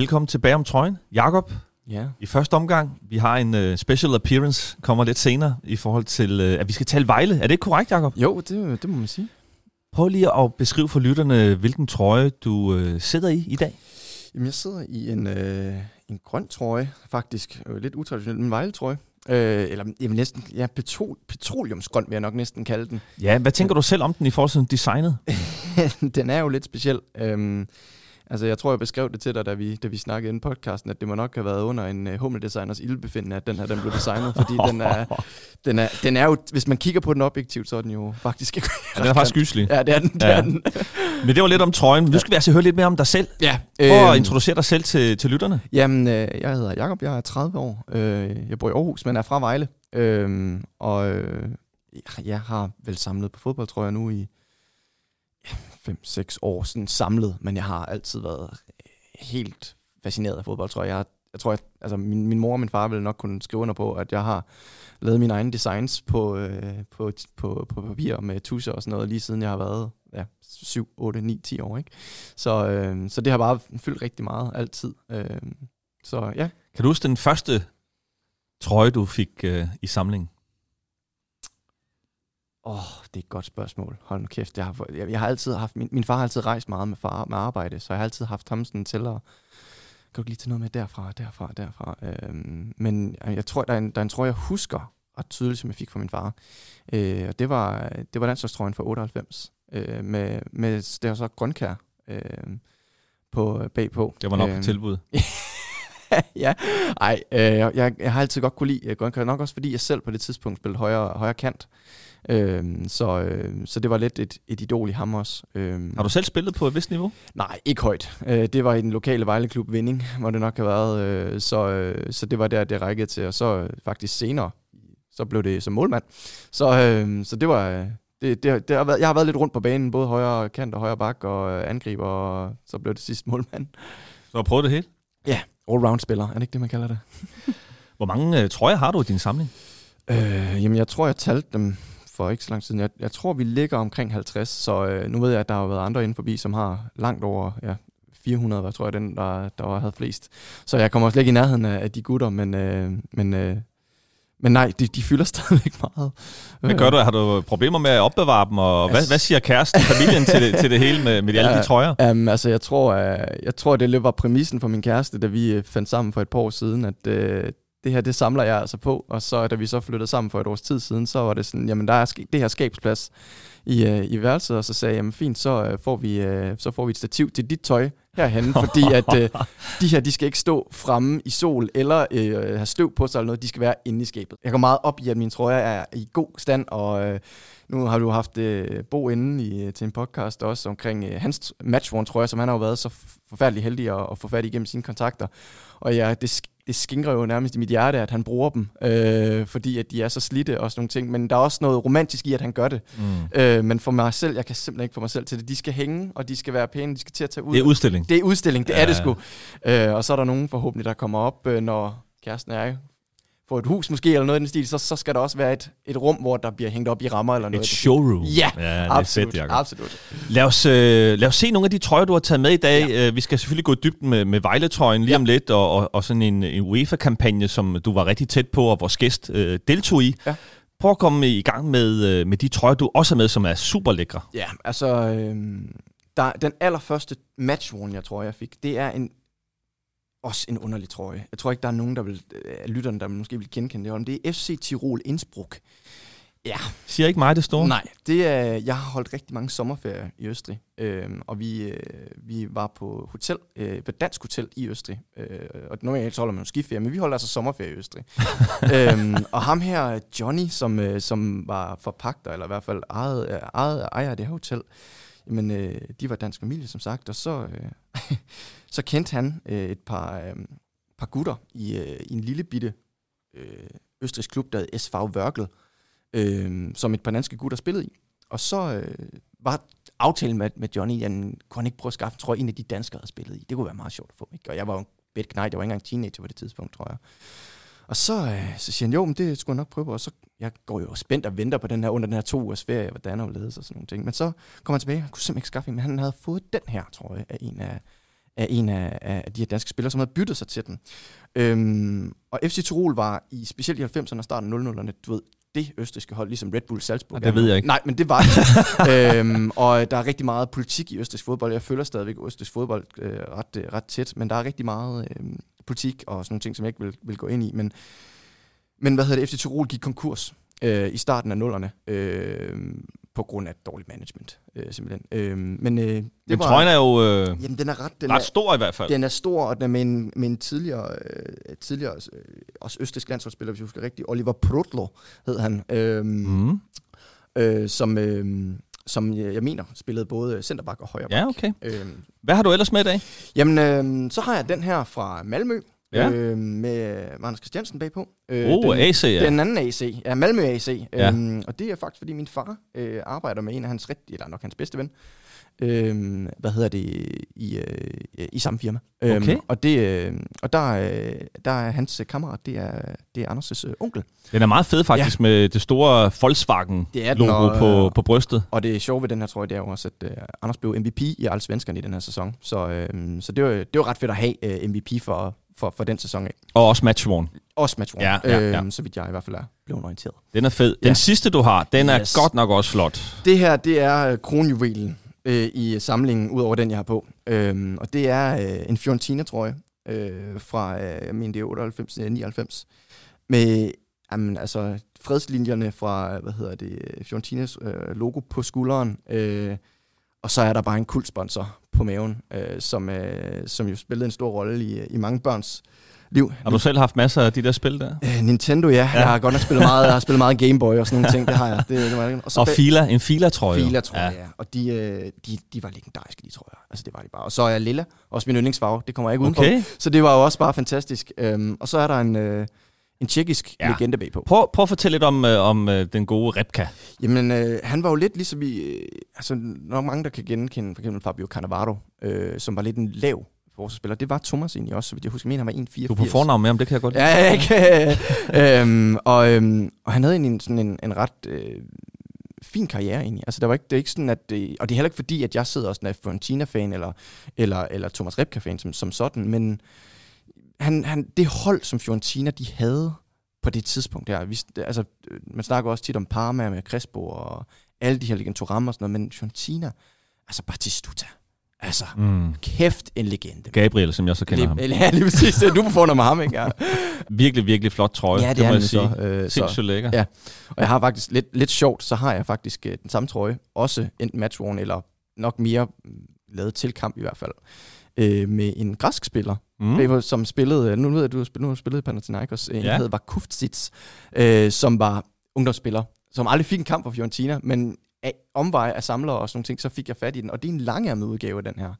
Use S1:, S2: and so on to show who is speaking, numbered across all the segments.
S1: Velkommen tilbage om trøjen. Jakob,
S2: Ja.
S1: i første omgang, vi har en uh, special appearance, kommer lidt senere, i forhold til, uh, at vi skal tale Vejle. Er det ikke korrekt, Jakob?
S2: Jo, det, det må man sige.
S1: Prøv lige at beskrive for lytterne, hvilken trøje du uh, sidder i i dag.
S2: Jamen, jeg sidder i en, øh, en grøn trøje, faktisk. Lidt utraditionelt, en vejletrøje. Øh, eller vil næsten, ja, petrol, petroleumsgrøn vil jeg nok næsten kalde den.
S1: Ja, hvad tænker du selv om den i forhold til designet?
S2: den er jo lidt speciel. Øhm, altså, jeg tror, jeg beskrev det til dig, da vi, da vi snakkede inden podcasten, at det må nok have været under en uh, hummeldesigners ildbefindende, at den her den blev designet, fordi den er, den, er, den er jo, hvis man kigger på den objektivt, så er den jo faktisk ikke
S1: Ja, den er faktisk gyselig.
S2: Ja, det er den. Det
S1: Ja.
S2: er den.
S1: Men det var lidt om trøjen. Nu skal vi altså høre lidt mere om dig selv.
S2: ja,
S1: Prøv at introducere dig selv til, til lytterne.
S2: Jamen, øh, jeg hedder Jakob, jeg er 30 år. Øh, jeg bor i Aarhus, men er fra Vejle. Øh, og øh, jeg har vel samlet på fodbold, tror jeg, nu i 5-6 år sådan samlet, men jeg har altid været øh, helt fascineret af fodbold, tror jeg. Jeg, jeg tror, at altså, min, min mor og min far vil nok kunne skrive under på, at jeg har lavet mine egne designs på, øh, på, på, på papir med tusser og sådan noget, lige siden jeg har været ja, 7, 8, 9, 10 år. Ikke? Så, øh, så det har bare fyldt rigtig meget, altid. Øh, så ja,
S1: Kan du huske den første trøje, du fik øh, i samlingen?
S2: Åh, oh, det er et godt spørgsmål. Hold nu kæft. Jeg har, jeg, jeg har altid haft, min, min far har altid rejst meget med, far, med arbejde, så jeg har altid haft ham sådan til at, kan du lige tage noget med derfra, derfra, derfra. Øhm, men øh, jeg tror, der er, en, der er en trøje, jeg husker ret tydeligt, som jeg fik fra min far. Øh, og det var, det var landsholdstrøjen fra 98, øh, med, med, det var så grønkær øh, på, bagpå.
S1: Det var nok et tilbud.
S2: ja, ej, øh, jeg, jeg, har altid godt kunne lide øh, grønkær, nok også fordi jeg selv på det tidspunkt spillede højre, højre kant. Øhm, så, øh, så det var lidt et, et idol i ham også. Øhm,
S1: Har du selv spillet på et vist niveau?
S2: Nej, ikke højt. Øh, det var i den lokale Vejleklub Vinding, hvor det nok har været. Øh, så, øh, så det var der, det rækkede til. Og så øh, faktisk senere, så blev det som målmand. Så, øh, så det var... øh, Det, det, det har været, jeg har været lidt rundt på banen, både højre kant og højre bak og øh, angriber, og så blev det sidste målmand.
S1: Så har prøvet det hele.
S2: Allround-spiller, er det ikke det, man kalder det?
S1: Hvor mange uh, trøjer har du i din samling?
S2: Øh, jamen, jeg tror, jeg talte dem for ikke så lang tid siden. Jeg, jeg tror, vi ligger omkring 50, så øh, nu ved jeg, at der har været andre inde forbi, som har langt over ja, 400, hvad tror jeg, den, der, der var, havde flest. Så jeg kommer slet ikke i nærheden af, af de gutter, men, øh, men, øh, men nej, de, de fylder stadigvæk meget.
S1: Hvad gør du? Har du problemer med at opbevare dem? Og hvad, hvad siger kæresten, familien til det, til det hele med, med alle de trøjer?
S2: Um, altså, jeg tror, uh, jeg tror, det lidt var præmissen for min kæreste, da vi uh, fandt sammen for et par år siden, at uh, det her, det samler jeg altså på. Og så, da vi så flyttede sammen for et års tid siden, så var det sådan, jamen, der er det her skabsplads i, øh, i værelset, og så sagde jeg, jamen fint, så, øh, får vi, øh, så får vi et stativ til dit tøj herhen, fordi at øh, de her, de skal ikke stå fremme i sol, eller øh, have støv på sig eller noget, de skal være inde i skabet. Jeg går meget op i, at mine trøjer er i god stand, og øh, nu har du haft øh, Bo inde i, øh, til en podcast også omkring øh, hans matchworn trøjer, som han har jo været så forfærdelig heldig at, at få fat i gennem sine kontakter. Og ja, det, det skingrer jo nærmest i mit hjerte, at han bruger dem, øh, fordi at de er så slidte og sådan nogle ting. Men der er også noget romantisk i, at han gør det.
S1: Mm.
S2: Øh, men for mig selv, jeg kan simpelthen ikke få mig selv til det. De skal hænge, og de skal være pæne, de skal til at tage ud.
S1: Det er udstilling.
S2: det er udstilling, det
S1: Ja.
S2: er det sgu. Øh, og så er der nogen forhåbentlig, der kommer op, øh, når kæresten og får et hus måske, eller noget i den stil, så, så skal der også være et, et rum, hvor der bliver hængt op i rammer eller noget.
S1: Et showroom.
S2: Ja,
S1: ja det er
S2: absolut,
S1: fedt, Jacob.
S2: absolut.
S1: Lad os, øh, lad os se nogle af de trøjer, du har taget med i dag. Ja. Øh, vi skal selvfølgelig gå i dybden med, med Vejle-trøjen lige
S2: Ja.
S1: om lidt, og, og, og sådan en, en UEFA-kampagne, som du var rigtig tæt på, og vores gæst øh, deltog i.
S2: Ja.
S1: Prøv at komme i gang med, øh, med de trøjer, du også har med, som er super lækre.
S2: Ja, altså, øhm, der, den allerførste matchworn, jeg tror, jeg fik, det er en også en underlig trøje. Jeg tror ikke, der er nogen, der vil, øh, af lytterne, der måske vil genkende det. Om det er FC Tirol Innsbruck. Ja,
S1: Siger ikke mig det store?
S2: Nej, det er, jeg har holdt rigtig mange sommerferier i Østrig, øhm, og vi, øh, vi var på hotel, øh, på dansk hotel i Østrig, øh, og normalt holder man jo skiferie, men vi holder altså sommerferie i Østrig. øhm, og ham her, Johnny, som, øh, som var forpagter, eller i hvert fald ejet, øh, ejet ejer af det her hotel, jamen, øh, de var dansk familie, som sagt, og så, øh, så kendte han øh, et par, øh, par gutter i, øh, i en lille bitte øh, østrigsk klub, der hed SV Wörgl, øh, som et par danske gutter spillede i. Og så øh, var aftalen med, med Johnny, at kunne han ikke prøve at skaffe, tror jeg, en af de danskere havde spillet i. Det kunne være meget sjovt at få. Ikke? Og jeg var jo en bedt knægt, jeg var ikke engang teenager på det tidspunkt, tror jeg. Og så, øh, så siger han, jo, men det skulle jeg nok prøve på. Og så jeg går jo spændt og venter på den her, under den her to ugers ferie, hvordan og ledes og sådan nogle ting. Men så kommer han tilbage, han kunne simpelthen ikke skaffe en, men han havde fået den her, tror jeg, af en af, af en af, af de her danske spillere, som havde byttet sig til den. Øhm, og FC Tirol var i specielt i 90'erne og starten af 00'erne, du ved, det østriske hold, ligesom Red Bull Salzburg.
S1: Ja, det ved jeg ikke.
S2: Nej, men det var det. øhm, og der er rigtig meget politik i østrisk fodbold. Jeg følger stadigvæk østrisk fodbold øh, ret, øh, ret tæt, men der er rigtig meget øh, politik og sådan nogle ting, som jeg ikke vil, vil gå ind i. Men, men hvad hedder det? FC Tirol gik konkurs øh, i starten af nullerne. Øh, på grund af dårligt management, øh, simpelthen. Øh, men øh, det
S1: Men
S2: var,
S1: trøjen er jo øh,
S2: Jamen, den er ret... Den
S1: ret
S2: er,
S1: stor i hvert fald.
S2: den er stor, og den er med en, med en tidligere, øh, tidligere øh, også østrisk landsholdsspiller, hvis jeg husker rigtigt, Oliver Prudlo hed han, øh,
S1: Mm.
S2: øh, som, øh, som jeg, jeg mener spillede både centerback og højreback.
S1: Ja, okay.
S2: Øh,
S1: Hvad har du ellers med i dag?
S2: jamen, øh, så har jeg den her fra Malmø,
S1: Ja.
S2: øh, med Magnus Christiansen bagpå. Øh,
S1: Oh,
S2: den,
S1: AC, ja.
S2: Den anden AC, ja, Malmø AC.
S1: Ja.
S2: Øhm, og det er faktisk, fordi min far øh, arbejder med en af hans rigtige, eller nok hans bedste ven, øhm, hvad hedder det, i, øh, i samme firma. Øhm,
S1: Okay.
S2: og det, øh, og der, øh, der er hans øh, kammerat, det er, det er Anders' øh, onkel.
S1: Den er meget fed faktisk ja. med det store Volkswagen
S2: Det er den,
S1: logo
S2: og,
S1: på,
S2: øh,
S1: på brystet.
S2: Og det sjove ved den her, tror jeg, det er jo også, at øh, Anders blev MVP i alle svenskerne i den her sæson. Så, øh, så det, var, det var ret fedt at have øh, MVP for, for, for den sæson af.
S1: Og også matchworn.
S2: Også match
S1: Ja, ja, ja.
S2: Øh, så vidt jeg i hvert fald er blevet orienteret.
S1: Den er fed. Den
S2: Ja.
S1: sidste, du har, den er
S2: Yes.
S1: godt nok også flot.
S2: Det her, det er øh, kronjuvelen øh, i samlingen, ud over den, jeg har på. Øhm, og det er øh, en Fiorentina, tror jeg, øh, fra, øh, jeg mener, det er 98-99. Med, jamen, altså, fredslinjerne fra, hvad hedder det, Fiorentinas øh, logo på skulderen. Øh, og så er der bare en kultsponsor på maven, øh, som, øh, som jo spillede en stor rolle i, i mange børns liv.
S1: Har du selv haft masser af de der spil der?
S2: Øh, Nintendo, ja. ja. Jeg har godt nok spillet meget, jeg har spillet meget Game Boy og sådan nogle ting, det har jeg. Det, det var,
S1: Og
S2: ba-
S1: Fila, en Fila-trøje.
S2: Fila, tror jeg, ja. Og de, øh, de, de var legendariske, de tror jeg. Altså, det var de bare. Og så er Lilla, også min yndlingsfarve. Det kommer jeg ikke udenfor.
S1: Okay.
S2: Så det var jo også bare fantastisk. Øhm, og så er der en, øh, en tjekkisk
S1: Ja.
S2: legende bagpå.
S1: Prøv, prøv at fortælle lidt om, øh, om øh, den gode Repka.
S2: Jamen, øh, han var jo lidt ligesom i... Øh, altså, nok mange, der kan genkende for eksempel Fabio Cannavaro, øh, som var lidt en lav forsvarsspiller. Det var Thomas egentlig også, så vidt jeg husker. Jeg mener, han var 1,84.
S1: Du er på fornavn med, om det kan jeg godt lide.
S2: Ja, ja, ikke? øhm, og, øhm, og han havde egentlig en, sådan en, en ret øh, fin karriere egentlig. Altså, der var ikke, det er ikke sådan, at det, og det er heller ikke fordi, at jeg sidder og sådan er Fiorentina-fan eller, eller, eller Thomas Repka-fan som, som sådan, men han, han, det hold, som Fiorentina de havde på det tidspunkt der, vi, altså, øh, man snakker også tit om Parma med Crespo og alle de her Legentoram og sådan noget, men Fiorentina, altså Batistuta, altså,
S1: Mm.
S2: kæft en legende.
S1: Gabriel, som jeg så kender ham.
S2: Lige, ja, lige præcis. Det Du på fornavn med ham, ikke? Ja.
S1: Virkelig, virkelig flot trøje.
S2: Ja, det,
S1: må
S2: er
S1: jeg sige.
S2: så. Øh, så.
S1: Lækker.
S2: Ja. Og jeg har faktisk lidt, lidt sjovt, så har jeg faktisk øh, den samme trøje, også enten matchworn eller nok mere mm, lavet til kamp i hvert fald, øh, med en græsk spiller,
S1: Mm.
S2: som spillede, nu ved jeg, du har spillet, nu har spillet Panathinaikos, en
S1: Ja.
S2: ja. hed Vakuftsits, øh, som var ungdomsspiller, som aldrig fik en kamp for Fiorentina, men af omveje af samlere og sådan nogle ting, så fik jeg fat i den, og det er en langærmet udgave af den her.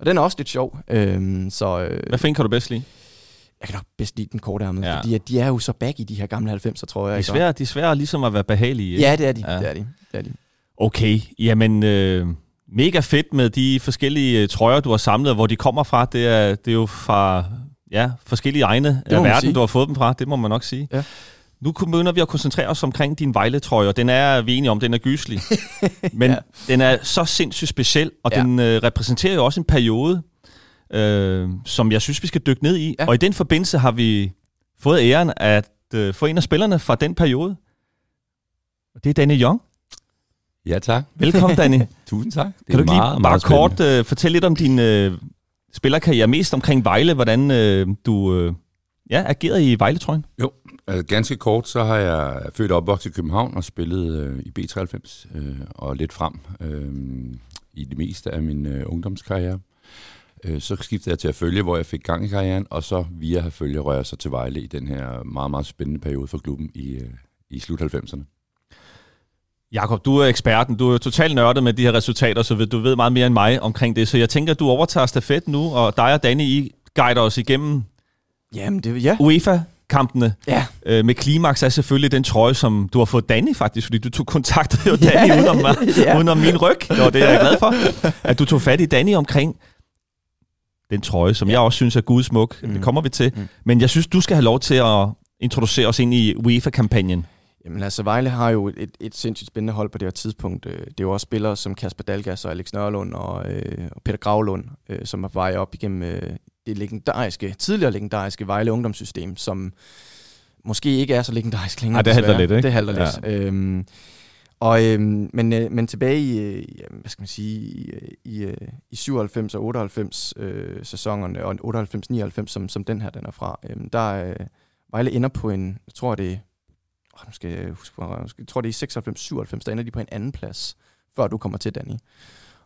S2: Og den er også lidt sjov, øh, så øh,
S1: Hvad fanden kan du bedst lide?
S2: jeg kan nok bedst lide den kortærmede,
S1: Ja.
S2: ja. fordi at de er jo så back i de her gamle 90'er, tror jeg.
S1: De er svære, de er svære ligesom at være behagelige. ikke?
S2: Ja, det er de.
S1: Ja.
S2: Det er de. Det er de.
S1: Okay, jamen øh, mega fedt med de forskellige øh, trøjer, du har samlet, hvor de kommer fra. Det er, det er jo fra ja, forskellige egne af verden,
S2: sige.
S1: du har fået dem fra. Det må man nok sige.
S2: Ja.
S1: Nu begynder vi at koncentrere os omkring din Vejle-trøje, og den er vi enige om, den er gyselig. Men ja. Den er så sindssygt speciel, og ja. Den øh, repræsenterer jo også en periode, øh, som jeg synes, vi skal dykke ned i. Ja. Og i den forbindelse har vi fået æren at øh, få en af spillerne fra den periode. Og det er Danny Young.
S3: Ja, tak.
S1: Velkommen, Danny.
S3: Tusind tak. Det
S1: Kan du ikke lige
S3: meget,
S1: bare
S3: meget
S1: kort øh, fortælle lidt om din øh, spillerkarriere, mest omkring Vejle, hvordan øh, du øh, ja, agerede i Vejle-trøjen?
S3: Øh, ganske kort, så har jeg født og opvokset i København og spillet øh, i B93 øh, og lidt frem øh, i det meste af min øh, ungdomskarriere. Øh, så skiftede jeg til at følge, hvor jeg fik gang i karrieren, og så via at følge rører jeg så til Vejle i den her meget, meget spændende periode for klubben i, øh, i slut 90'erne.
S1: Jakob, du er eksperten. Du er totalt nørdet med de her resultater, så du ved meget mere end mig omkring det. Så jeg tænker, at du overtager stafet nu, og dig og Danny, I guider os igennem
S2: Jamen, det, ja.
S1: UEFA-kampene.
S2: Ja.
S1: Øh, med klimaks er selvfølgelig den trøje, som du har fået Danny faktisk, fordi du tog kontakt med Danny
S2: Ja.
S1: udenom,
S2: Ja.
S1: udenom min ryg. Og det er jeg glad for, at du tog fat i Danny omkring den trøje, som ja. jeg også synes er gudsmuk. Mm. Det kommer vi til. Mm. Men jeg synes, du skal have lov til at introducere os ind i UEFA-kampagnen.
S2: Jamen altså, Vejle har jo et, et sindssygt spændende hold på det her tidspunkt. Øh, Det er jo også spillere som Kasper Dalgas og Alex Nørlund og, øh, og Peter Gravlund, øh, som er vej op igennem øh, det legendariske, tidligere legendariske Vejle ungdomssystem, som måske ikke er så legendarisk længere.
S1: Ej, det halter lidt, ikke?
S2: Det halter
S1: Ja.
S2: lidt. Øhm, og, øhm, men, øh, men tilbage i, øh, hvad skal man sige, i, øh, i, øh, i 97 og 98 øh, sæsonerne, og 98-99, som, som den her den er fra, øhm, der øh, Vejle ender på en, jeg tror det er nu skal jeg huske, jeg tror det er i 96-97, der ender de på en anden plads, før du kommer til, Danny.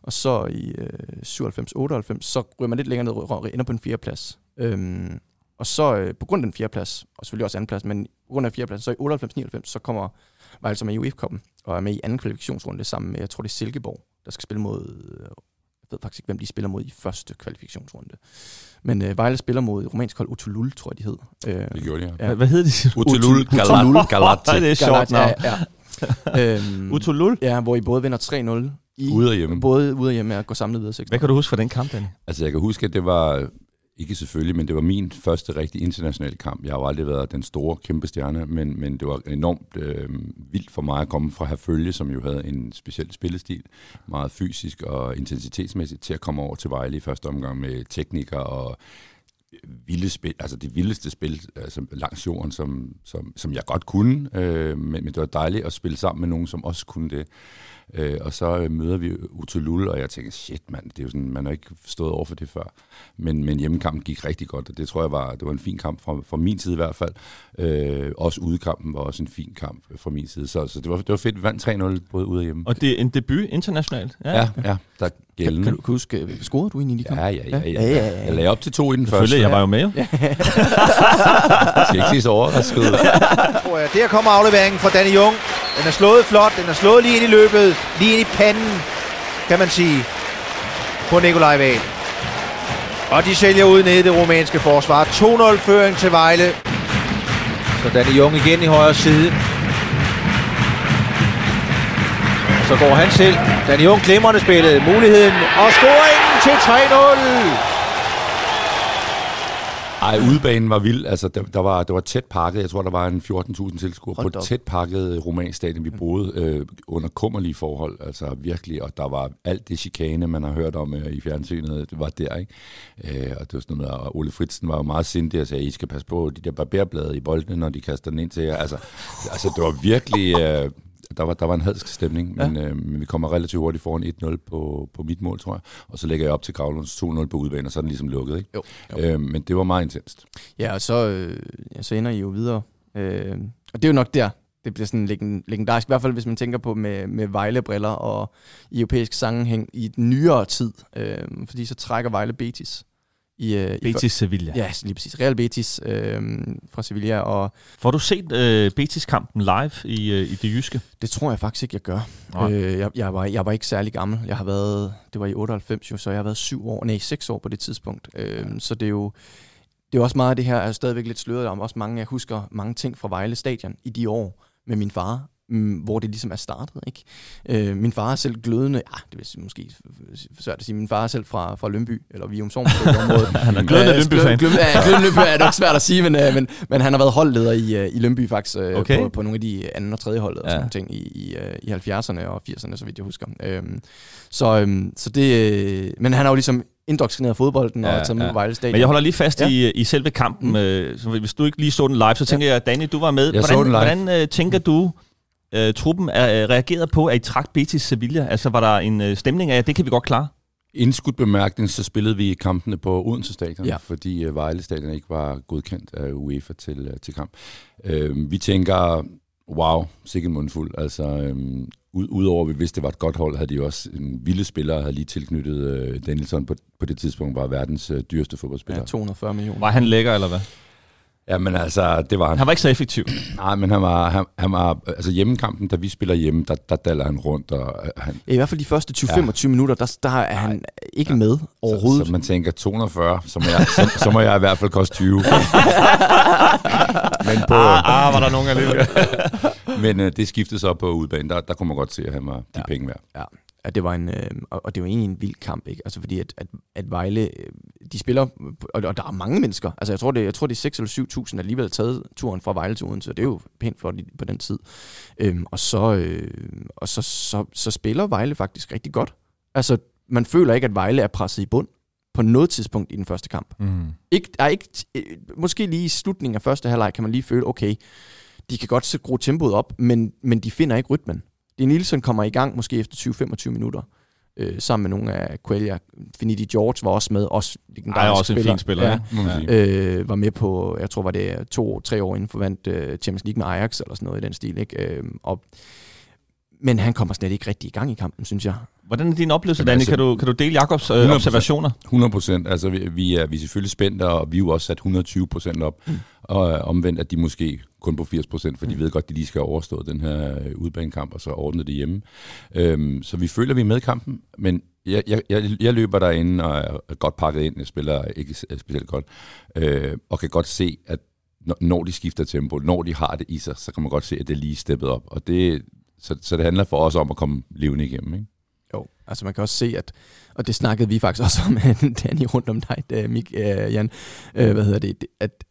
S2: Og så i øh, 97-98, så ryger man lidt længere ned og ender på en fjerde plads. Øhm, og så øh, på grund af den fjerde plads, og selvfølgelig også anden plads, men på grund af fjerde plads, så i 98-99, så kommer Vejle som er i UF-koppen, og er med i anden kvalifikationsrunde sammen med, jeg tror det er Silkeborg, der skal spille mod, øh, ved faktisk ikke, hvem de spiller mod i første kvalifikationsrunde. Men øh, Vejle spiller mod romansk hold, Utulul, tror jeg, de hed. Øh,
S3: Det gjorde de, ja.
S2: Ja.
S1: Hvad, hedder de?
S3: Utulul Galat- Galate.
S1: det er sjovt navn.
S2: Ja, ja. øhm,
S1: Utulul?
S2: Ja, hvor I både vinder 3-0 i
S3: Ude og hjemme.
S2: både ude og hjemme og går samlet videre 6
S1: Hvad kan du huske fra den kamp, Danny?
S3: Altså jeg kan huske, at det var, ikke selvfølgelig, men det var min første rigtig internationale kamp. Jeg har jo aldrig været den store, kæmpe stjerne, men, men det var enormt øh, vildt for mig at komme fra Herfølge, som jo havde en speciel spillestil, meget fysisk og intensitetsmæssigt, til at komme over til Vejle i første omgang med teknikker og vilde spil, altså det vildeste spil altså langs jorden, som, som, som jeg godt kunne, øh, men, men det var dejligt at spille sammen med nogen, som også kunne det. Øh, og så øh, møder vi Utulul, og jeg tænker, shit mand, det er jo sådan, man har ikke stået over for det før. Men, men hjemmekampen gik rigtig godt, og det tror jeg var, det var en fin kamp fra, fra min side i hvert fald. Øh, også udekampen var også en fin kamp fra min side, så, så det, var, det var fedt, vi vandt 3-0 både ude og hjemme.
S1: Og det er en debut internationalt.
S3: Ja, ja, ja der er
S2: Kan,
S3: gældende.
S2: kan, du, kan du huske, øh, scorede du egentlig i de kamp?
S3: Ja, ja, ja, ja.
S2: ja, ja, ja.
S3: Jeg lagde op til to i den første.
S1: Jeg var jo med jo.
S3: Jeg skal ikke sige så overrasket.
S4: Der kommer afleveringen fra Danny Jung. Den er slået flot. Den er slået lige ind i løbet. Lige ind i panden, kan man sige, på Nikolaj Wahl. Og de sælger ud nede i det rumænske forsvar. 2-0 føring til Vejle. Så Danny Jung igen i højre side. Så går han selv. Danny Jung glimrende spillet. Muligheden og scoringen til 3-0.
S3: Ej, udebanen var vild. Altså, der, der var, det var tæt pakket. Jeg tror, der var en 14.000 tilskuere på et tæt pakket romanstadion. Vi boede øh, under kummerlige forhold, altså virkelig. Og der var alt det chikane, man har hørt om øh, i fjernsynet, det var der, ikke? Øh, og det var sådan noget, og Ole Fritsen var jo meget sindig og sagde, I skal passe på de der barberblade i boldene, når de kaster den ind til jer. Altså, altså det var virkelig... Øh, der var, der var en hadsk stemning, men, øh, men vi kommer relativt hurtigt foran 1-0 på, på mit mål, tror jeg. Og så lægger jeg op til Gravlunds 2-0 på udbanen, og så er den ligesom lukket, ikke?
S2: Jo.
S3: Øh, men det var meget intenst.
S2: Ja, og så, øh, ja, så ender I jo videre. Øh, og det er jo nok der, det bliver sådan legend- legendarisk, i hvert fald hvis man tænker på med, med Vejle-briller og europæisk sammenhæng i den nyere tid. Øh, fordi så trækker Vejle Betis. I, øh, i
S1: Betis Sevilla.
S2: Ja, lige præcis. Real Betis øh, fra Sevilla, og
S1: Får du set øh, Betis-kampen live i, øh, i det jyske?
S2: det tror jeg faktisk ikke, jeg gør.
S1: Nej.
S2: Øh, jeg, jeg, var, jeg var ikke særlig gammel. Jeg har været, det var i 98 jo, så jeg har været syv år, nej, seks år på det tidspunkt. Øh, så det er jo det er også meget af det her, er stadigvæk lidt sløret om. Også mange, jeg husker mange ting fra Vejle Stadion i de år med min far, hvor det ligesom er startet. Ikke? Øh, min far er selv glødende, ja, det vil sige, måske svært at sige, min far er selv fra, fra Lønby, eller Vium Sogn på det område.
S1: Han er glødende
S2: Øh,
S1: Lyngby-fan.
S2: glød- glød- Ja, glødende Lyngby er nok svært at sige, men, øh, men, men han har været holdleder i, øh, i Lønby faktisk, øh,
S1: Okay.
S2: på, på nogle af de anden og tredje holdet og
S1: Ja.
S2: sådan ting i, i, øh, i 70'erne og 80'erne, så vidt jeg husker. Øhm, så, øhm, så det, øh, men han har jo ligesom indoktrineret fodbolden
S1: Ja,
S2: og taget med
S1: ja.
S2: Vejle Stadion.
S1: Men jeg holder lige fast
S2: Ja.
S1: ja. i, i selve kampen.
S2: Mm.
S1: Mm. Øh, så hvis du ikke lige så den live, så tænker jeg, Danny, du var med.
S3: Jeg så
S1: hvordan
S3: den live.
S1: hvordan øh, tænker du, øh, truppen er, øh, reagerede på, at I trak Betis Sevilla? Altså var der en øh, stemning af, at det kan vi godt klare?
S3: Indskudt bemærkning, så spillede vi kampene på Odense Stadion,
S2: Ja.
S3: fordi uh, Vejle Stadion ikke var godkendt af UEFA til, uh, til kamp. Uh, vi tænker, wow, sikkert en mundfuld. Altså, ud, udover at vi vidste, det var et godt hold, havde de også en vilde spiller, havde lige tilknyttet uh, Danielson på, på det tidspunkt, var verdens uh, dyreste fodboldspiller.
S2: ja, 240 millioner.
S1: Var han lækker, eller hvad?
S3: Ja, men altså, det var han.
S1: Han var ikke så effektiv.
S3: Nej, men han var, han, han var, altså hjemmekampen, da vi spiller hjemme, der, der daller han rundt, og øh, han,
S2: I hvert fald de første 20-25 minutter, der, der er han ikke med overhovedet.
S3: Så, så man tænker 240, så må, jeg, så, så må jeg i hvert fald koste 20. men på,
S1: Ah, ah, var der nogen alligevel?
S3: men øh, det skiftede så på udbanen. Der, der kunne man godt se, at han var de
S2: Ja.
S3: penge værd.
S2: Ja. At det var en, øh, og, og det var egentlig en vild kamp, ikke? Altså fordi at, at, at Vejle, øh, de spiller, og, og der er mange mennesker, altså jeg tror det, jeg tror det er 6 eller 7.000 alligevel taget turen fra Vejle til Odense, så det er jo pænt flot på den tid. Øhm, og så, øh, og så, så, så spiller Vejle faktisk rigtig godt. Altså man føler ikke, at Vejle er presset i bund på noget tidspunkt i den første kamp.
S1: Mm.
S2: Ikke, er ikke, øh, måske lige i slutningen af første halvleg kan man lige føle, okay, de kan godt skrue tempoet op, men, men de finder ikke rytmen. Det Nielsen kommer i gang måske efter 20-25 minutter, øh, sammen med nogle af Quelia. Finidi George var også med, også
S1: Ej, også en fin spiller, ja.
S2: ja. Øh, var med på, jeg tror var det to-tre år inden forvandt øh, Champions League med Ajax, eller sådan noget i den stil. Ikke? Øh, og, men han kommer slet ikke rigtig i gang i kampen, synes jeg.
S1: Hvordan er din oplevelse, Danny? Altså, kan, du, kan du dele Jakobs øh, observationer?
S3: 100 procent. Altså, vi, vi, er, vi er selvfølgelig spændte, og vi er jo også sat 120 procent op. Mm. Og øh, omvendt, at de måske kun på 80 procent, for de mm. ved godt, at de lige skal overstå den her øh, udbanekamp, og så ordne det hjemme. Øhm, så vi føler, vi er med i kampen, men jeg, jeg, jeg, jeg løber derinde og er godt pakket ind. Jeg spiller ikke specielt godt, øh, og kan godt se, at når de skifter tempo, når de har det i sig, så kan man godt se, at det er lige steppet op. Og det, så, så det handler for os om at komme levende igennem, ikke?
S2: Jo, altså man kan også se, at, og det snakkede vi faktisk også om, Danny, rundt om dig, Mik, uh, Jan, uh, hvad hedder det, at,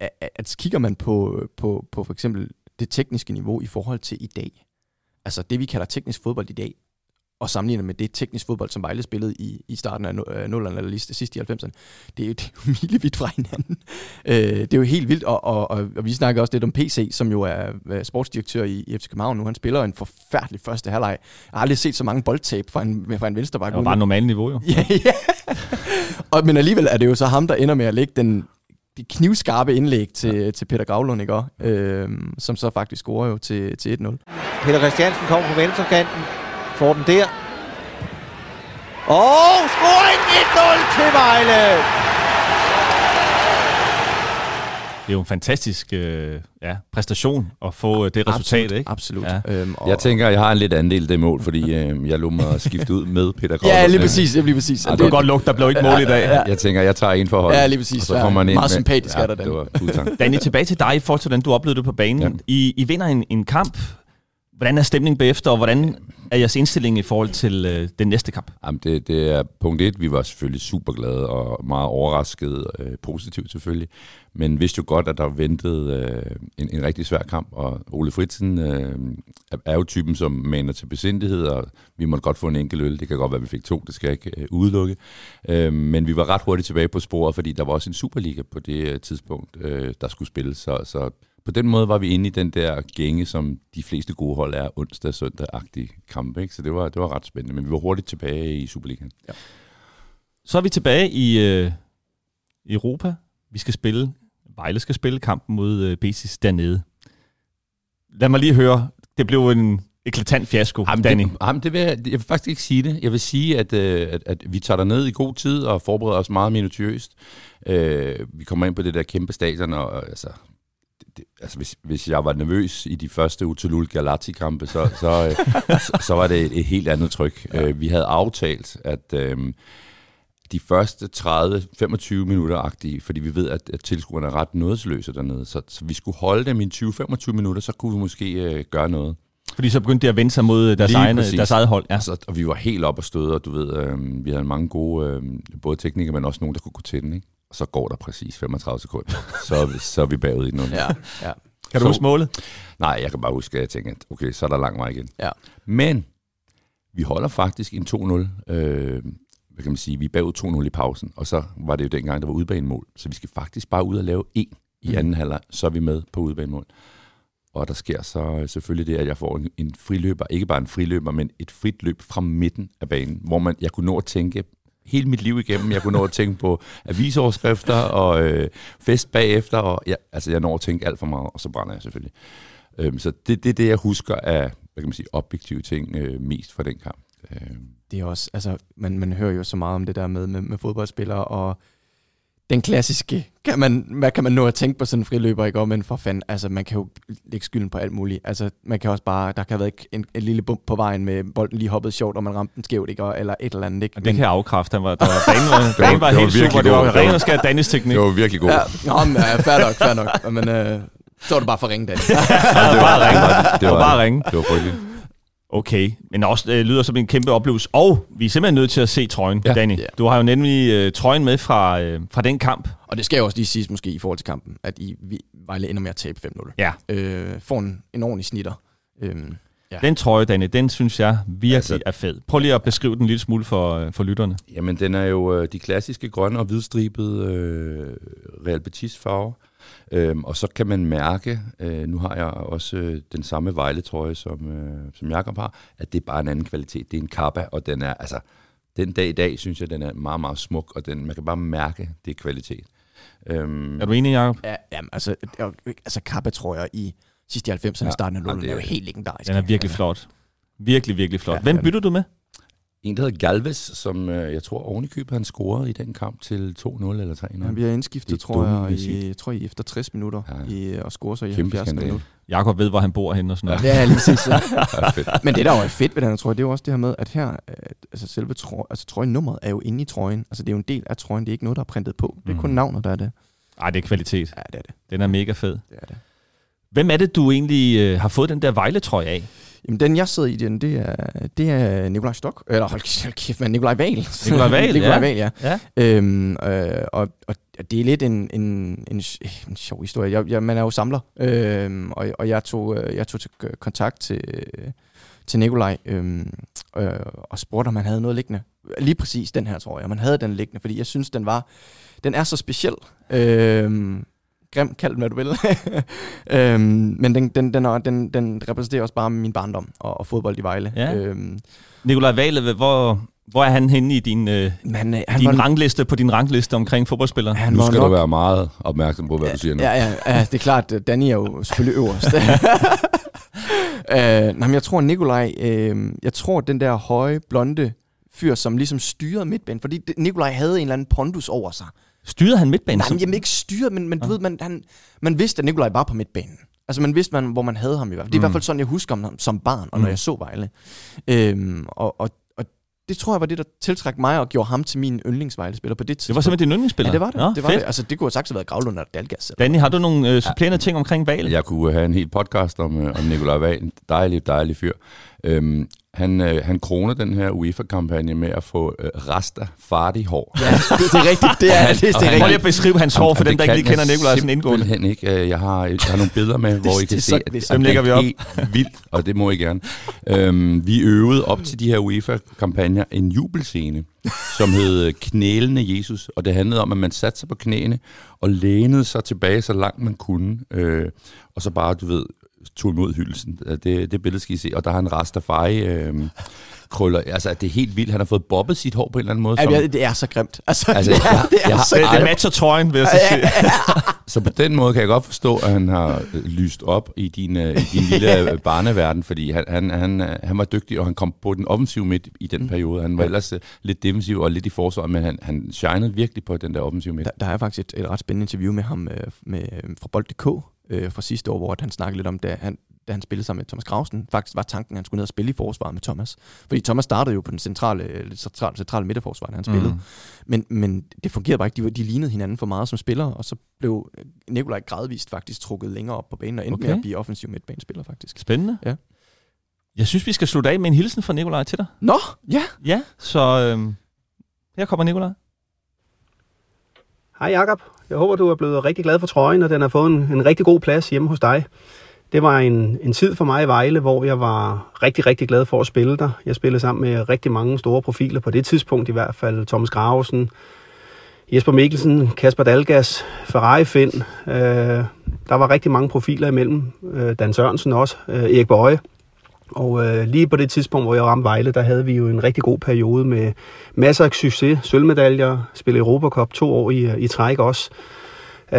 S2: at, at kigger man på, på, på for eksempel det tekniske niveau i forhold til i dag, altså det vi kalder teknisk fodbold i dag, og sammenligner med det teknisk fodbold, som Vejle spillede i, i starten af 0'erne, eller lige sidst i 90'erne, det er jo, det er jo milevidt fra hinanden. Øh, det er jo helt vildt, og, og, og, og vi snakker også lidt om PC, som jo er, er sportsdirektør i, i FC København nu. Han spiller en forfærdelig første halvleg. Jeg har aldrig set så mange boldtab fra en, fra en venstreback.
S1: Det var bare normalt niveau, jo.
S2: ja, ja. og, men alligevel er det jo så ham, der ender med at lægge den, de knivskarpe indlæg til, ja. til Peter Gravlund, ikke? Øhm, som så faktisk scorer jo til, til 1-0.
S4: Peter Christiansen kommer på venstrekanten, får den der. Og scoring 1-0 til Vejle!
S1: Det er jo en fantastisk øh, ja, præstation at få øh, det resultat,
S2: absolut,
S1: ikke?
S2: Absolut.
S1: Ja.
S2: Øhm,
S3: og jeg tænker, jeg har en lidt andel det mål, fordi øh, jeg lå mig skifte ud med Peter Gravlund.
S2: ja, lige præcis. Lige præcis.
S1: Ja, det var godt lugt, der blev ikke mål i dag.
S3: Ja, ja. Jeg tænker, jeg tager en for holdet.
S2: Ja, lige præcis.
S3: Og så kommer man ind
S2: Meget sympatisk
S3: ja,
S2: er der,
S3: det var
S1: Danny, tilbage til dig i forhold til, hvordan du oplevede det på banen. Ja. I, I vinder en, en kamp. Hvordan er stemningen bagefter, og hvordan er jeres indstilling i forhold til øh, den næste kamp?
S3: Jamen det, det er punkt et. Vi var selvfølgelig super glade og meget overrasket, øh, positivt selvfølgelig. Men vidste jo godt, at der ventede øh, en, en rigtig svær kamp, og Ole Fritsen øh, er jo typen, som maner til besindighed, og vi måtte godt få en enkelt øl. Det kan godt være, at vi fik to, det skal jeg ikke øh, udelukke. Øh, men vi var ret hurtigt tilbage på sporet, fordi der var også en Superliga på det øh, tidspunkt, øh, der skulle spilles. Så, så på den måde var vi inde i den der gænge, som de fleste gode hold er onsdag søndag-agtige kampe. Ikke? Så det var, det var ret spændende, men vi var hurtigt tilbage i Superligaen. Ja.
S1: Så er vi tilbage i øh, Europa. Vi skal spille, Vejle skal spille kampen mod øh, Betis dernede. Lad mig lige høre, det blev en eklatant fiasko,
S3: jamen,
S1: Danny.
S3: Det, jamen, det vil jeg, jeg vil faktisk ikke sige det. Jeg vil sige, at, øh, at, at vi tager ned i god tid og forbereder os meget minutiøst. Øh, vi kommer ind på det der kæmpe stadion, og altså, altså hvis, hvis jeg var nervøs i de første Utulul Galati-kampe, så, så, øh, så, så var det et, et helt andet tryk. Ja. Øh, vi havde aftalt, at øh, de første 30-25 minutter-agtige, fordi vi ved, at, at tilskuerne er ret nådesløse dernede, så, så vi skulle holde dem i 20-25 minutter, så kunne vi måske øh, gøre noget.
S1: Fordi så begyndte de at vende sig mod deres, egne, deres eget hold. Ja.
S3: Altså, og vi var helt op og støde, og du ved, øh, vi havde mange gode, øh, både teknikere, men også nogen, der kunne gå til den, ikke? Og så går der præcis 35 sekunder. Så er vi, så er vi bagud i noget.
S2: Ja, ja.
S1: Kan du huske målet?
S3: Nej, jeg kan bare huske, at jeg tænker, okay, så er der lang vej igen.
S2: Ja.
S3: Men vi holder faktisk en 2-0. Øh, hvad kan man sige? Vi er bagud 2-0 i pausen, og så var det jo dengang, der var udbanemål. Så vi skal faktisk bare ud og lave en i anden halvleg, så er vi med på udbanemål. Og der sker så selvfølgelig det, at jeg får en, en friløber, ikke bare en friløber, men et frit løb fra midten af banen, hvor man, jeg kunne nå at tænke hele mit liv igennem. Jeg kunne nå at tænke på avisoverskrifter og øh, fest bagefter, og ja, altså jeg når at tænke alt for meget, og så brænder jeg selvfølgelig. Øhm, så det er det, det, jeg husker af hvad kan man sige, objektive ting øh, mest fra den kamp. Øh.
S2: Det er også, altså man, man hører jo så meget om det der med, med, med fodboldspillere, og den klassiske, kan man, hvad kan man nå at tænke på sådan en friløber, ikke? Men for fanden, altså man kan jo lægge skylden på alt muligt. Altså man kan også bare, der kan have været en, en lille bump på vejen med bolden lige hoppet sjovt, og man ramte den skævt, ikke? Eller et eller andet, ikke?
S1: Og det kan jeg afkræfte. Han var, der var, banen var, banen var, var helt super. Det var ren og skær Danis teknik.
S3: Det var virkelig god.
S2: Ja, nå, men, ja, fair nok, fair nok. Men øh, så var det bare for ringe, Danny.
S1: ja, det var bare ringe.
S3: Det var,
S1: bare ringe.
S3: Det var frygteligt.
S1: Okay, men også øh, lyder som en kæmpe oplevelse. Og vi er simpelthen nødt til at se trøjen, ja. Danny.
S2: Ja.
S1: Du har jo nemlig øh, trøjen med fra, øh, fra den kamp.
S2: Og det skal jo også lige siges måske i forhold til kampen, at I vi, Vejle ender med at tabe 5-0.
S1: Ja.
S2: Øh, får en, en ordentlig snitter. Øhm, Ja.
S1: Den trøje, Danny, den synes jeg virkelig altså,
S3: Altså-
S1: er fed. Prøv lige at beskrive den en lille smule for, øh, for lytterne.
S3: Jamen, den er jo øh, de klassiske grønne og hvidstribede øh, Real Betis farver. Øhm, og så kan man mærke, øh, nu har jeg også øh, den samme Vejle-trøje, som, øh, som Jakob har, at det er bare en anden kvalitet. Det er en kappa, og den er, altså, den dag i dag, synes jeg, den er meget, meget smuk, og den, man kan bare mærke, det er kvalitet. Øhm,
S1: Er du enig, Jacob?
S2: Ja, jamen, altså, altså Kappa, tror jeg, i sidste 90'erne, ja,
S3: Ja,
S2: starten af
S3: ja,
S2: 0'erne,
S3: det
S2: er jo
S3: er-
S2: helt legendarisk.
S1: Den er virkelig flot. Virkelig, virkelig flot.
S2: Ja,
S1: Hvem
S2: ja.
S1: bytter du med?
S3: En, der hedder Galvez, som øh, jeg tror ovenikøbet, han scorede i den kamp til 2-0 eller 3-0.
S2: Han bliver indskiftet, tror jeg, i, jeg tror, i efter 60 minutter,
S3: Ja.
S2: i, og scorer så i
S3: Kæmpe
S2: 70
S3: skandale.
S2: minutter.
S1: Jakob ved, hvor han bor henne og sådan noget.
S2: Ja, lige præcis.
S3: Ja.
S2: Men det, der jo er fedt ved den her trøje, det er jo også det her med, at her, øh, altså selve trøje, altså trøjenummeret er jo inde i trøjen. Altså det er jo en del af trøjen, det er ikke noget, der er printet på. Det er kun
S1: Mhm.
S2: navnet, der er det.
S1: Ej, det er kvalitet.
S2: Ja, det er det.
S1: Den er mega fed.
S2: det, er det.
S1: Hvem er det, du egentlig øh, har fået den der Vejle-trøje af?
S2: Jamen, den jeg sidder i, den, det er, det er Nikolaj Stok. Eller hold kæft, man, Nikolaj Val.
S1: Nikolaj Wahl,
S2: Nikolaj
S1: ja.
S2: Wahl, ja.
S1: Ja.
S2: Øhm, øh, og, og det er lidt en, en, en, en sjov historie. Jeg, jeg, man er jo samler, øhm, og, og jeg, tog, øh, jeg tog til kontakt til, til Nikolaj øhm, øh, og spurgte, om han havde noget liggende. Lige præcis den her, tror jeg. Man havde den liggende, fordi jeg synes, den var... Den er så speciel. Øhm, grim, kald den, hvad du vil. øhm, men den, den, den, er, den, den repræsenterer også bare min barndom og, og fodbold i Vejle.
S1: Ja.
S2: Øhm,
S1: Nikolaj Vale, hvor, hvor er han henne i din, øh,
S2: men han, øh, han
S1: din
S2: var,
S1: rangliste, på din rangliste omkring fodboldspillere?
S2: han
S3: Nu skal
S2: nok,
S3: du være meget opmærksom på, hvad du siger nu.
S2: Ja, ja, ja, det er klart, at Danny er jo selvfølgelig øverst. øh, nej, men jeg tror, Nikolaj, øh, jeg tror, den der høje, blonde fyr, som ligesom styrede midtbanen, fordi Nikolaj havde en eller anden pondus over sig.
S1: Styrede han midtbanen?
S2: Nej, men jamen, ikke styret, men, men du
S1: Ja.
S2: ved, man, han, man vidste, at Nikolaj var på midtbanen. Altså man vidste, man, hvor man havde ham i hvert fald. Det er i
S1: Mm.
S2: hvert fald sådan, jeg husker ham som barn, og når
S1: Mm.
S2: jeg så Vejle. Øhm, og, og, og det tror jeg var det, der tiltrak mig og gjorde ham til min yndlingsvejlespiller på det tidspunkt.
S1: det var simpelthen din yndlingsspiller?
S2: Ja, det var det.
S1: Nå,
S2: det, var
S1: fedt.
S2: det. Altså, det kunne have sagt have været Gravlund eller Dalgas. Eller
S1: Danny, har du nogle øh, supplerende ting omkring Vale?
S3: Jeg kunne have en hel podcast om, øh, om Nikolaj Wahl. En dejlig, dejlig fyr. Øhm, han, øh, han kroner den her UEFA-kampagne med at få øh, rasta fartig hår.
S2: Ja, det, det er rigtigt. Det er, det, det, det er
S3: han-
S1: Prøv lige
S2: rigtigt.
S1: at beskrive hans hår, for dem, der
S3: det
S1: ikke lige kender
S3: jeg
S1: Nikolaj sådan indgående.
S3: Simpelthen ikke. Øh, Jeg har, jeg har nogle billeder med, hvor I
S2: det
S3: kan
S2: er
S3: se, at
S2: det er
S1: Dem lægger vi op.
S3: helt vildt, og det må I gerne. Øhm, vi øvede op til de her UEFA-kampagner en jubelscene, som hed øh, Knælende Jesus, og det handlede om, at man satte sig på knæene og lænede sig tilbage så langt man kunne, øh, og så bare, du ved, tog imod hyldelsen. Det, det billede skal I se, og der har han Rastafari øh, krøller. Altså, det er helt vildt. Han har fået bobbet sit hår på en eller anden måde.
S2: Ja,
S3: Som,
S2: ja, det er så grimt. Altså,
S3: Altså,
S2: det er,
S3: jeg-
S2: det er
S3: jeg
S2: så
S1: Det, matcher trøjen, vil jeg så sige.
S3: Så på den måde kan jeg godt forstå, at han har øh, lyst op i din, øh, i din lille øh, barneverden, fordi han, han, han, han var dygtig, og han kom på den offensive midt i den periode. Han var ellers lidt defensiv og lidt i forsvaret, men han, han shinede virkelig på den der offensive midt.
S2: Der, der er faktisk et, et ret spændende interview med ham med, øh, fra Bold.dk øh, fra sidste år, hvor han snakkede lidt om, da han, da han spillede sammen med Thomas Grausen. Faktisk var tanken, at han skulle ned og spille i forsvaret med Thomas. Fordi Thomas startede jo på den centrale, øh, centrale, centrale midterforsvar, han spillede.
S1: Mm.
S2: Men, men det fungerede bare ikke. De, de lignede hinanden for meget som spillere, og så blev Nikolaj gradvist faktisk trukket længere op på banen og endte. Okay. med at blive offensiv midtbanespiller faktisk.
S1: Spændende.
S2: Ja.
S1: Jeg synes, vi skal slutte af med en hilsen fra Nikolaj til dig.
S2: Nå, ja.
S1: Ja, så øh, her kommer Nikolaj.
S5: Hej Jakob. Jeg håber, du er blevet rigtig glad for trøjen, og den har fået en, en rigtig god plads hjemme hos dig. Det var en, en tid for mig i Vejle, hvor jeg var rigtig, rigtig glad for at spille der. Jeg spillede sammen med rigtig mange store profiler på det tidspunkt, i hvert fald Thomas Gravesen, Jesper Mikkelsen, Kasper Dalgas, Ferrari Finn. Øh, der var rigtig mange profiler imellem. Øh, Dan Sørensen også, øh, Erik Bøje. Og øh, lige på det tidspunkt, hvor jeg ramte Vejle, der havde vi jo en rigtig god periode med masser af succes, sølvmedaljer, spillede Europacup to år i, øh, i træk også.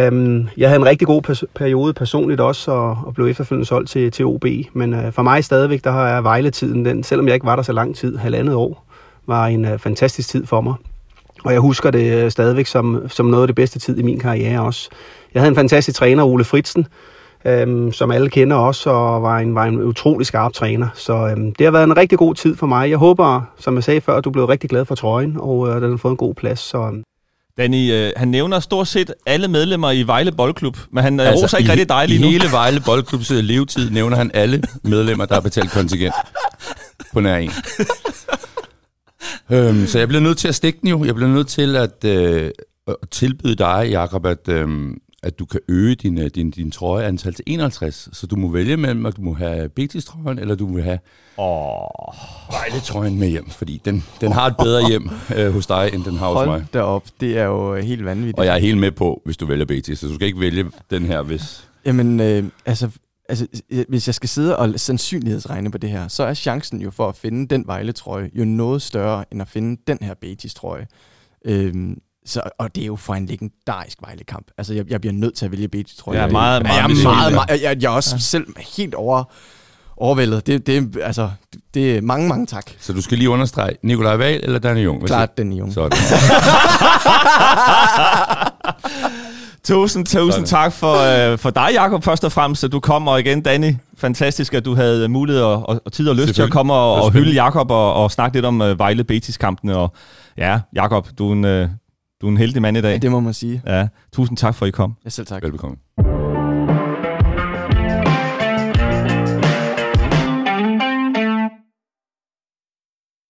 S5: Um, jeg havde en rigtig god pers- periode personligt også, og, og blev efterfølgende solgt til, til OB. Men uh, for mig stadigvæk, der har Vejle-tiden, den, selvom jeg ikke var der så lang tid, halvandet år, var en uh, fantastisk tid for mig. Og jeg husker det øh, stadigvæk som, som noget af det bedste tid i min karriere også. Jeg havde en fantastisk træner, Ole Fritsen, øhm, som alle kender også, og var en, var en utrolig skarp træner. Så øhm, det har været en rigtig god tid for mig. Jeg håber, som jeg sagde før, at du blev rigtig glad for trøjen, og øh, den har fået en god plads. Så, øhm,
S1: Danny, øh, han nævner stort set alle medlemmer i Vejle Boldklub, men han altså, roser ikke rigtig dig lige
S3: I
S1: nu.
S3: hele Vejle Boldklubs levetid nævner han alle medlemmer, der har betalt kontingent. på nær en. øhm, så jeg bliver nødt til at stikke den jo. Jeg bliver nødt til at, øh, at tilbyde dig, Jakob, at, øh, at du kan øge din, øh, din, din trøjeantal til 51. Så du må vælge mellem, at du må have Betis-trøjen, eller du må have
S1: Åh,
S3: Vejle-trøjen med hjem. Fordi den, den har et bedre hjem øh, hos dig, end den har hos mig.
S2: Hold da op, det er jo helt vanvittigt.
S3: Og jeg er helt med på, hvis du vælger Betis. Så du skal ikke vælge den her, hvis...
S2: Jamen, øh, altså, altså, øh, hvis jeg skal sidde og sandsynlighedsregne på det her, så er chancen jo for at finde den Vejle-trøje jo noget større, end at finde den her Betis-trøje. Øhm, så, og det er jo for en legendarisk Vejle-kamp. Altså, jeg, jeg bliver nødt til at vælge Betis-trøje.
S1: Jeg er meget, meget
S2: jeg, er meget, meget, jeg, jeg er også ja. selv helt over, overvældet. Det, det, altså, det er mange, mange tak.
S3: Så du skal lige understrege, Nikolaj Wahl eller Danny Jung?
S2: Klart i Jung.
S3: Sådan.
S1: Tusind, tusind
S3: Sådan.
S1: tak for, øh, for dig, Jakob, først og fremmest, at du kom, og igen, Danny, fantastisk, at du havde mulighed og, og, og tid og lyst til at komme og, og hylde Jakob og, og snakke lidt om øh, Vejle Betis-kampene, og ja, Jakob, du er en, øh, du er en heldig mand i dag.
S2: Ja, det må man sige.
S1: Ja, tusind tak for, at I kom.
S2: Ja, selv tak.
S3: Velbekomme.